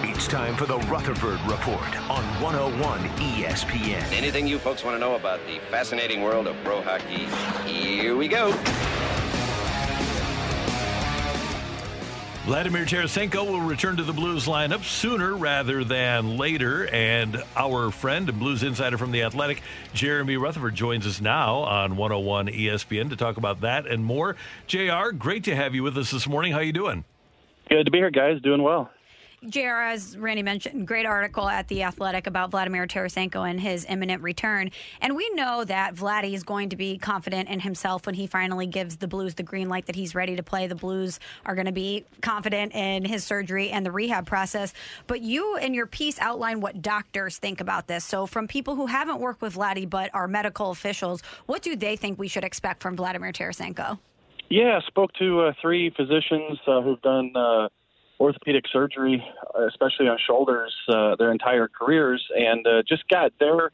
It's time for the Rutherford Report on 101 ESPN. Anything you folks want to know about the fascinating world of pro hockey? Here we go. Vladimir Tarasenko will return to the Blues lineup sooner rather than later. And our friend and Blues insider from The Athletic, Jeremy Rutherford, joins us now on 101 ESPN to talk about that and more. JR, great to have you with us this morning. How you doing? Good to be here, guys. Doing well. JR, as Randy mentioned, great article at The Athletic about Vladimir Tarasenko and his imminent return. And we know that Vladdy is going to be confident in himself when he finally gives the Blues the green light that he's ready to play. The Blues are going to be confident in his surgery and the rehab process. But you and your piece outline what doctors think about this. So, from people who haven't worked with Vladdy but are medical officials, what do they think we should expect from Vladimir Tarasenko? Yeah, I spoke to uh, three physicians uh, who've done. Uh, orthopedic surgery, especially on shoulders, uh, their entire careers, and uh, just got their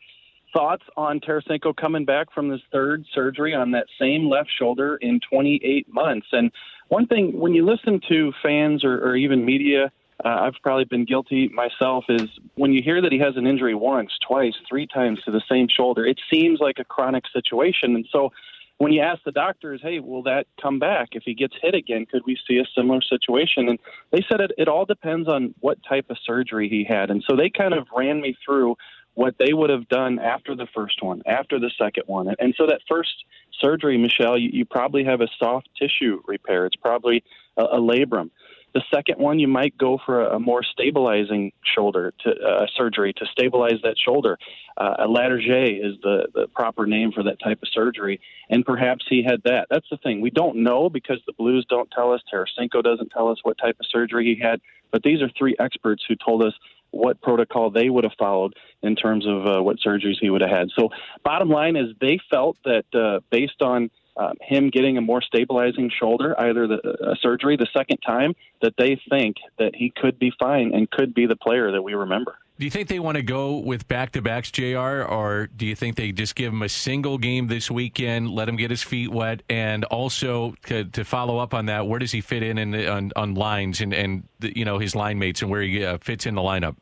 thoughts on Tarasenko coming back from this third surgery on that same left shoulder in 28 months. And one thing, when you listen to fans or, or even media, uh, I've probably been guilty myself, is when you hear that he has an injury once, twice, three times to the same shoulder, it seems like a chronic situation. And so when you ask the doctors, hey, will that come back if he gets hit again? Could we see a similar situation? And they said it, it all depends on what type of surgery he had. And so they kind of ran me through what they would have done after the first one, after the second one. And so that first surgery, Michelle, you, you probably have a soft tissue repair. It's probably a, a labrum. The second one, you might go for a, more stabilizing shoulder to uh, surgery to stabilize that shoulder. Uh, a Latarjet is the, the proper name for that type of surgery, and perhaps he had that. That's the thing. We don't know because the Blues don't tell us. Tarasenko doesn't tell us what type of surgery he had. But these are three experts who told us what protocol they would have followed in terms of uh, what surgeries he would have had. So, bottom line is they felt that uh, based on um, him getting a more stabilizing shoulder, either the surgery the second time, that they think that he could be fine and could be the player that we remember. Do you think they want to go with back to backs, JR, or do you think they just give him a single game this weekend, let him get his feet wet, and also to, to follow up on that, where does he fit in, in on, on lines and, and you know his line mates and where he uh, fits in the lineup?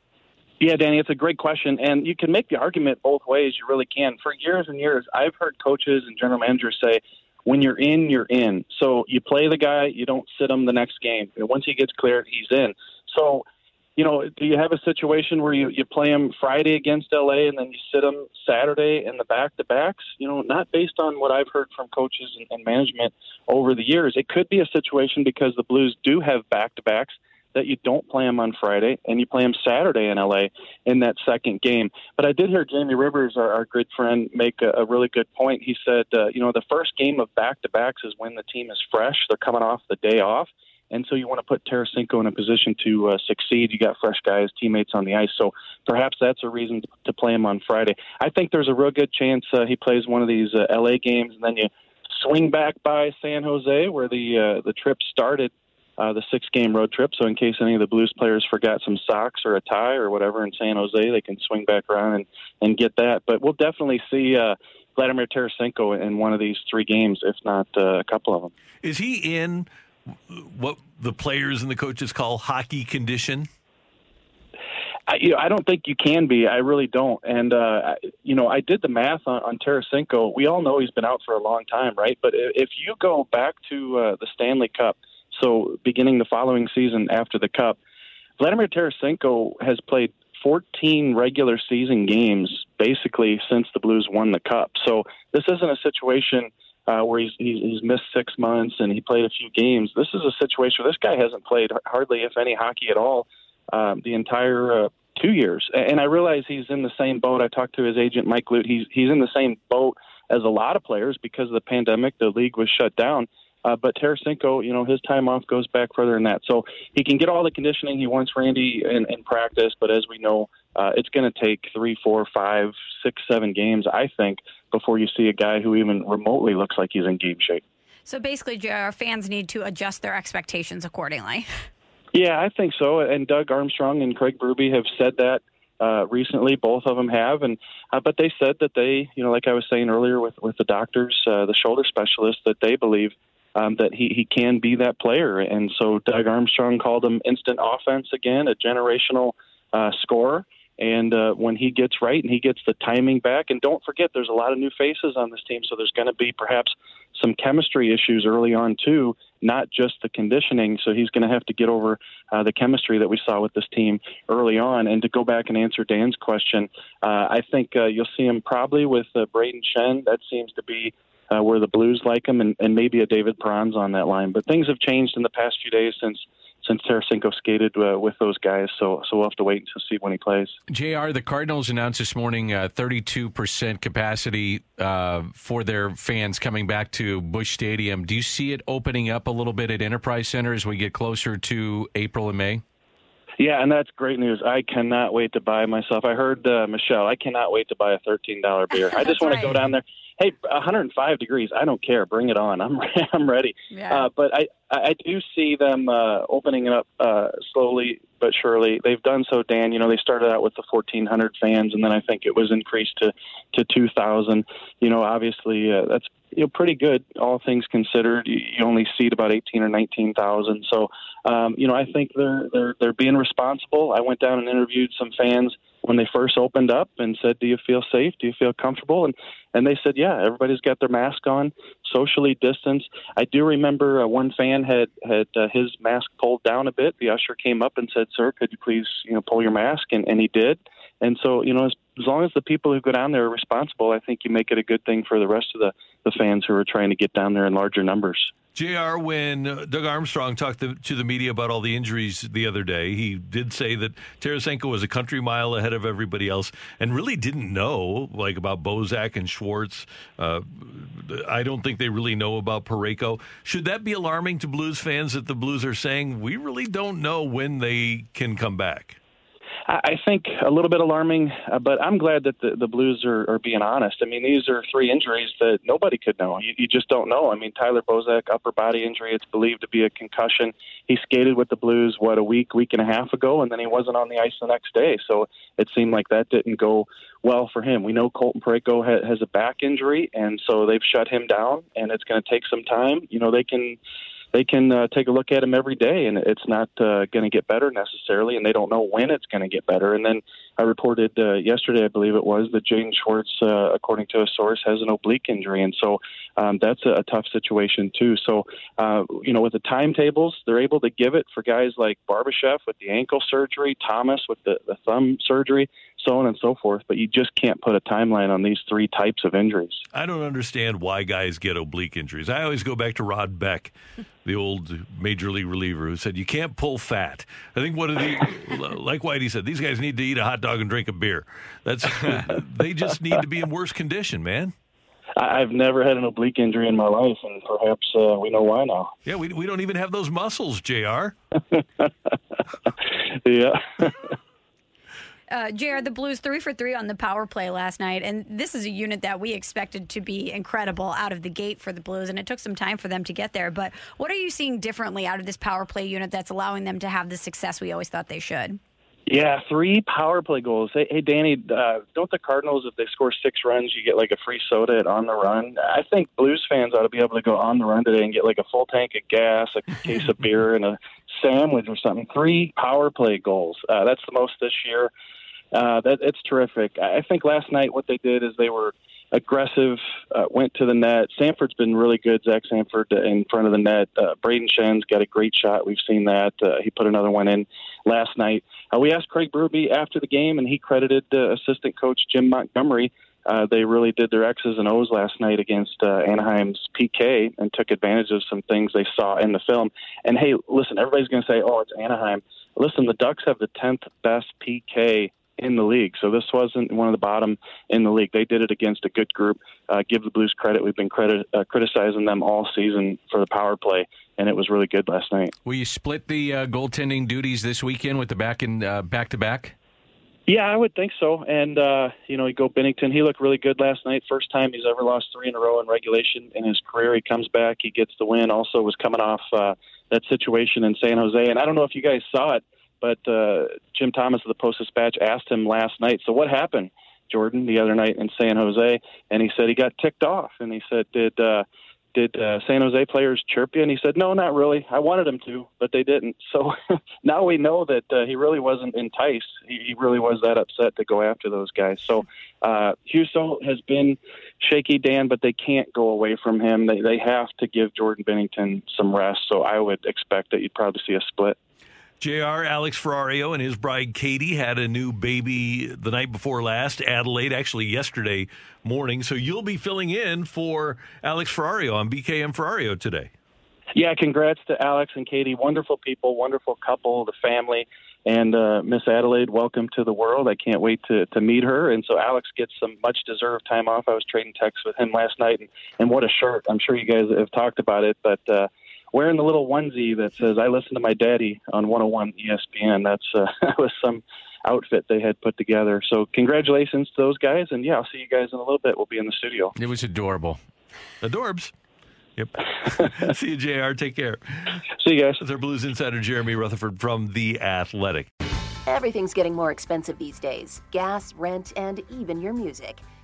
Yeah, Danny, it's a great question, and you can make the argument both ways. You really can. For years and years, I've heard coaches and general managers say, when you're in, you're in. So you play the guy, you don't sit him the next game. And once he gets cleared, he's in. So, you know, do you have a situation where you, you play him Friday against LA and then you sit him Saturday in the back to backs? You know, not based on what I've heard from coaches and, and management over the years. It could be a situation because the Blues do have back to backs that you don't play him on Friday and you play him Saturday in LA in that second game. But I did hear Jamie Rivers, our, our good friend, make a, a really good point. He said, uh, you know, the first game of back to backs is when the team is fresh. They're coming off the day off. And so you want to put Tarasenko in a position to uh, succeed. You got fresh guys, teammates on the ice. So perhaps that's a reason to play him on Friday. I think there's a real good chance uh, he plays one of these uh, LA games, and then you swing back by San Jose, where the uh, the trip started uh, the six game road trip. So, in case any of the Blues players forgot some socks or a tie or whatever in San Jose, they can swing back around and, and get that. But we'll definitely see uh, Vladimir Tarasenko in one of these three games, if not uh, a couple of them. Is he in what the players and the coaches call hockey condition? I, you know, I don't think you can be. I really don't. And uh, you know, I did the math on, on Tarasenko. We all know he's been out for a long time, right? But if you go back to uh, the Stanley Cup, so beginning the following season after the Cup, Vladimir Tarasenko has played 14 regular season games basically since the Blues won the Cup. So this isn't a situation uh, where he's, he's missed six months and he played a few games. This is a situation where this guy hasn't played hardly, if any, hockey at all um, the entire uh, two years. And I realize he's in the same boat. I talked to his agent Mike Liut. He's he's in the same boat as a lot of players because of the pandemic. The league was shut down. Uh, but Tarasenko, you know, his time off goes back further than that. So he can get all the conditioning he wants, Randy, in, in practice. But as we know, uh, it's going to take three, four, five, six, seven games, I think, before you see a guy who even remotely looks like he's in game shape. So basically, our fans need to adjust their expectations accordingly. Yeah, I think so. And Doug Armstrong and Craig Berube have said that uh, recently. Both of them have, and uh, but they said that they, you know, like I was saying earlier with with the doctors, uh, the shoulder specialists, that they believe um, that he he can be that player. And so Doug Armstrong called him instant offense again, a generational uh, scorer. And uh, when he gets right and he gets the timing back, and don't forget, there's a lot of new faces on this team, so there's going to be perhaps some chemistry issues early on too, not just the conditioning. So he's going to have to get over uh, the chemistry that we saw with this team early on. And to go back and answer Dan's question, uh, I think uh, you'll see him probably with uh, Brayden Schenn. That seems to be uh, where the Blues like him, and, and maybe a David Perron's on that line. But things have changed in the past few days since since Tarasenko skated uh, with those guys. So so we'll have to wait to see when he plays. Jr. The Cardinals announced this morning uh, 32% capacity uh, for their fans coming back to Busch Stadium. Do you see it opening up a little bit at Enterprise Center as we get closer to April and May? Yeah, and that's great news. I cannot wait to buy myself. I heard uh, Michelle. I cannot wait to buy a thirteen dollar beer. I just want right. to go down there. Hey, 105 degrees. I don't care. Bring it on. I'm I'm ready. Yeah. Uh, but I I do see them uh, opening it up uh, slowly but surely. They've done so, Dan. You know, they started out with the 1,400 fans, and then I think it was increased to to 2,000. You know, obviously uh, that's you know pretty good, all things considered. You, you only seat about 18 or 19,000, so um, you know I think they're they're they're being responsible. I went down and interviewed some fans when they first opened up and said, "Do you feel safe? Do you feel comfortable?" and and they said, "Yeah, everybody's got their mask on, socially distanced." I do remember uh, one fan had had uh, his mask pulled down a bit. The usher came up and said, "Sir, could you please you know pull your mask?" and and he did. And so, you know, as, as long as the people who go down there are responsible, I think you make it a good thing for the rest of the, the fans who are trying to get down there in larger numbers. JR, when Doug Armstrong talked to, to, the media about all the injuries the other day, he did say that Tarasenko was a country mile ahead of everybody else and really didn't know, like, about Bozak and Schwartz. Uh, I don't think they really know about Parayko. Should that be alarming to Blues fans that the Blues are saying, we really don't know when they can come back? I think a little bit alarming, uh, but I'm glad that the, the Blues are, are being honest. I mean, these are three injuries that nobody could know. You, you just don't know. I mean, Tyler Bozak, upper body injury, it's believed to be a concussion. He skated with the Blues, what, a week, week and a half ago, and then he wasn't on the ice the next day. So it seemed like that didn't go well for him. We know Colton Parayko ha- has a back injury, and so they've shut him down, and it's going to take some time. You know, they can they can uh, take a look at him every day, and it's not uh, going to get better necessarily, and they don't know when it's going to get better. And then I reported uh, yesterday, I believe it was, that Jaden Schwartz, uh, according to a source, has an oblique injury, and so um, that's a, a tough situation too. So, uh, you know, with the timetables, they're able to give it for guys like Barbashev with the ankle surgery, Thomas with the, the thumb surgery so on and so forth. But you just can't put a timeline on these three types of injuries. I don't understand why guys get oblique injuries. I always go back to Rod Beck, the old major league reliever, who said you can't pull fat. I think one of the like Whitey said, these guys need to eat a hot dog and drink a beer. That's they just need to be in worse condition, man. I've never had an oblique injury in my life, and perhaps uh, we know why now. Yeah, we we don't even have those muscles, Jr. yeah. Uh, Jared, the Blues three for three on the power play last night, and this is a unit that we expected to be incredible out of the gate for the Blues, and it took some time for them to get there. But what are you seeing differently out of this power play unit that's allowing them to have the success we always thought they should? Yeah, three power play goals. Hey, hey Danny, uh, don't the Cardinals, if they score six runs, you get like a free soda at on the run? I think Blues fans ought to be able to go on the run today and get like a full tank of gas, a case of beer, and a sandwich or something. Three power play goals. Uh, that's the most this year uh, that it's terrific. I think last night what they did is they were aggressive, uh, went to the net. Sanford's been really good. Zach Sanford in front of the net. Uh, Brayden Schenn's got a great shot. We've seen that. Uh, he put another one in last night. Uh, we asked Craig Berube after the game, and he credited uh, assistant coach Jim Montgomery uh, they really did their X's and O's last night against uh, Anaheim's PK and took advantage of some things they saw in the film. And hey, listen, everybody's going to say, "Oh, it's Anaheim." Listen, the Ducks have the tenth best PK in the league. So this wasn't one of the bottom in the league. They did it against a good group. Uh, give the Blues credit. We've been credit, uh, criticizing them all season for the power play, and it was really good last night. Will you split the uh, goaltending duties this weekend with the back and uh, back to back? Yeah, I would think so. And uh, you know, you go Binnington. He looked really good last night. First time he's ever lost three in a row in regulation in his career. He comes back. He gets the win. Also, was coming off uh, that situation in San Jose. And I don't know if you guys saw it but uh, Jim Thomas of the Post Dispatch asked him last night, so what happened, Jordan, the other night in San Jose? And he said he got ticked off. And he said, did uh, did uh, San Jose players chirp you? And he said, no, not really. I wanted them to, but they didn't. So now we know that uh, he really wasn't enticed. He, he really was that upset to go after those guys. So uh, Husso has been shaky, Dan, but they can't go away from him. They they have to give Jordan Binnington some rest. So I would expect that you'd probably see a split. JR, Alex Ferrario and his bride Katie had a new baby the night before last, Adelaide, actually yesterday morning. So you'll be filling in for Alex Ferrario on BKM Ferrario today. Yeah, congrats to Alex and Katie. Wonderful people, wonderful couple, the family. And uh, Miss Adelaide, welcome to the world. I can't wait to, to meet her. And so Alex gets some much deserved time off. I was trading texts with him last night, and, and what a shirt. I'm sure you guys have talked about it, but uh, wearing the little onesie that says "I listen to my daddy" on 101 ESPN. That's uh, that was some outfit they had put together. So congratulations to those guys, and yeah, I'll see you guys in a little bit. We'll be in the studio. It was adorable. Adorbs. Yep. see you, Jr. Take care. See you guys. That's our Blues insider Jeremy Rutherford from the Athletic. Everything's getting more expensive these days: gas, rent, and even your music.